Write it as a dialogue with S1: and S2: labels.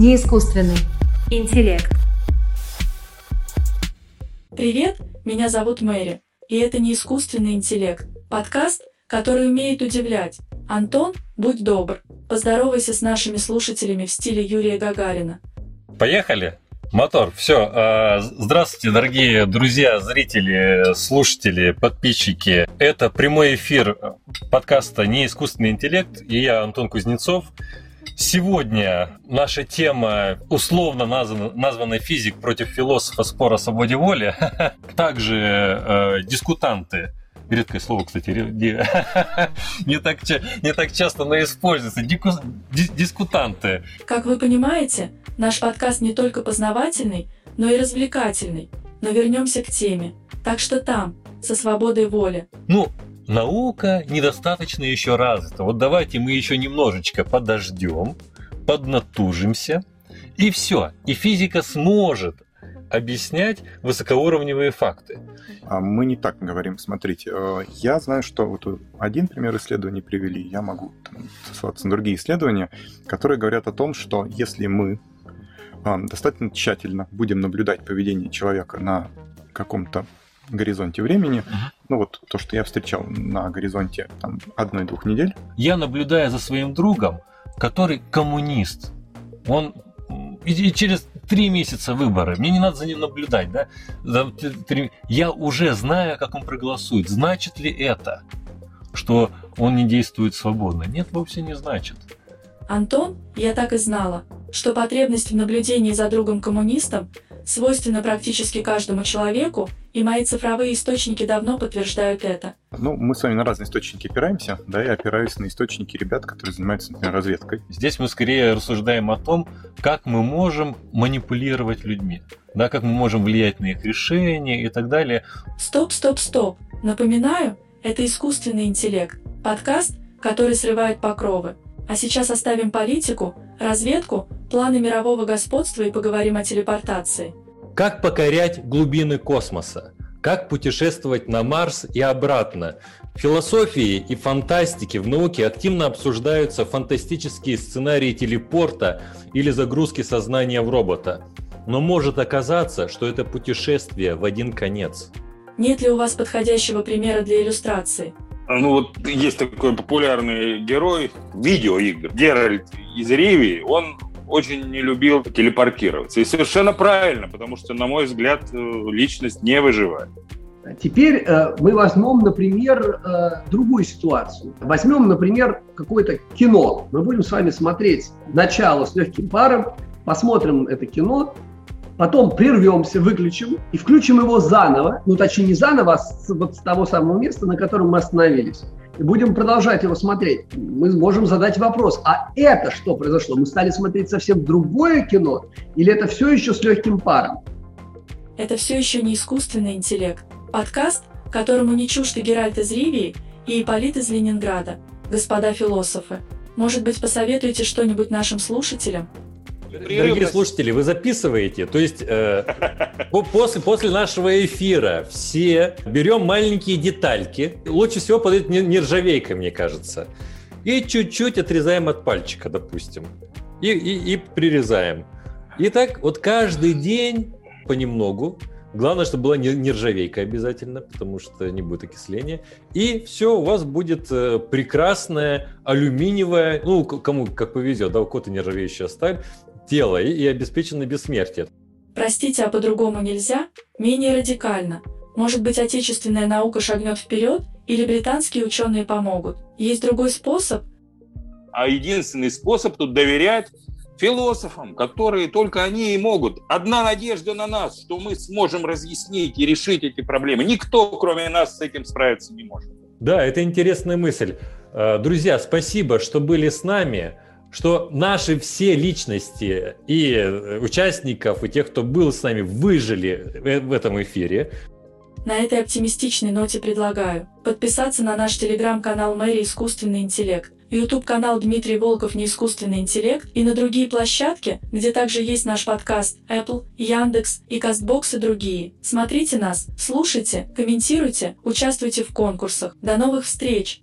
S1: Неискусственный интеллект.
S2: Привет, меня зовут Мэри, и это не искусственный интеллект, подкаст, который умеет удивлять. Антон, будь добр, поздоровайся с нашими слушателями в стиле Юрия Гагарина.
S3: Поехали! Мотор, все. Здравствуйте, дорогие друзья, зрители, слушатели, подписчики. Это прямой эфир подкаста «Не искусственный интеллект» и я, Антон Кузнецов. Сегодня наша тема условно названа, названа «Физик против философа. Спор о свободе воли». Также э, дискутанты редкое слово, кстати, не так, не так часто но используется. Дику, дискутанты.
S2: Как вы понимаете, наш подкаст не только познавательный, но и развлекательный. Но вернемся к теме. Так что там, со свободой воли.
S3: Ну, наука недостаточно еще развита. Вот давайте мы еще немножечко подождем, поднатужимся, и все. И физика сможет объяснять высокоуровневые факты.
S4: А мы не так говорим. Смотрите, э, я знаю, что вот один пример исследований привели, я могу там, ссылаться на другие исследования, которые говорят о том, что если мы э, достаточно тщательно будем наблюдать поведение человека на каком-то горизонте времени. Uh-huh. Ну вот то, что я встречал на горизонте там, одной-двух недель.
S3: Я наблюдаю за своим другом, который коммунист. Он и через три месяца выборы, мне не надо за ним наблюдать, да? За три... Я уже знаю, как он проголосует. Значит ли это, что он не действует свободно? Нет, вовсе не значит.
S2: Антон, я так и знала, что потребность в наблюдении за другом-коммунистом свойственна практически каждому человеку, и мои цифровые источники давно подтверждают это.
S4: Ну, мы с вами на разные источники опираемся, да, я опираюсь на источники ребят, которые занимаются, например, разведкой.
S3: Здесь мы скорее рассуждаем о том, как мы можем манипулировать людьми, да, как мы можем влиять на их решения и так далее.
S2: Стоп, стоп, стоп. Напоминаю, это искусственный интеллект, подкаст, который срывает покровы. А сейчас оставим политику, разведку, планы мирового господства и поговорим о телепортации.
S3: Как покорять глубины космоса? Как путешествовать на Марс и обратно? В философии и фантастике в науке активно обсуждаются фантастические сценарии телепорта или загрузки сознания в робота. Но может оказаться, что это путешествие в один конец.
S2: Нет ли у вас подходящего примера для иллюстрации?
S5: Ну вот есть такой популярный герой видеоигр, Геральт из Ривии, он очень не любил телепортироваться. И совершенно правильно, потому что, на мой взгляд, э, личность не выживает.
S6: Теперь э, мы возьмем, например, э, другую ситуацию. Возьмем, например, какое-то кино. Мы будем с вами смотреть начало с легким паром, посмотрим это кино, потом прервемся, выключим и включим его заново, ну точнее не заново, а с, вот с того самого места, на котором мы остановились и будем продолжать его смотреть, мы можем задать вопрос, а это что произошло? Мы стали смотреть совсем другое кино или это все еще с легким паром?
S2: Это все еще не искусственный интеллект. Подкаст, которому не чужд и Геральт из Ривии, и Ипполит из Ленинграда. Господа философы, может быть, посоветуете что-нибудь нашим слушателям?
S3: Дорогие слушатели, вы записываете, то есть э, после, после нашего эфира все берем маленькие детальки, лучше всего подойдет нержавейка, мне кажется, и чуть-чуть отрезаем от пальчика, допустим, и, и, и прирезаем. И так вот каждый день понемногу, Главное, чтобы была нержавейка обязательно, потому что не будет окисления. И все, у вас будет э, прекрасная алюминиевая, ну, кому как повезет, да, у кого-то нержавеющая сталь, тело и, и обеспечено бессмертие.
S2: Простите, а по-другому нельзя? Менее радикально. Может быть, отечественная наука шагнет вперед, или британские ученые помогут? Есть другой способ?
S5: А единственный способ тут доверять философам, которые только они и могут. Одна надежда на нас, что мы сможем разъяснить и решить эти проблемы. Никто, кроме нас, с этим справиться не может.
S3: Да, это интересная мысль. Э, друзья, спасибо, что были с нами что наши все личности и э, участников, и тех, кто был с нами, выжили в этом эфире.
S2: На этой оптимистичной ноте предлагаю подписаться на наш телеграм-канал Мэри Искусственный интеллект, YouTube-канал Дмитрий Волков Неискусственный интеллект и на другие площадки, где также есть наш подкаст Apple, Яндекс и Castbox и другие. Смотрите нас, слушайте, комментируйте, участвуйте в конкурсах. До новых встреч!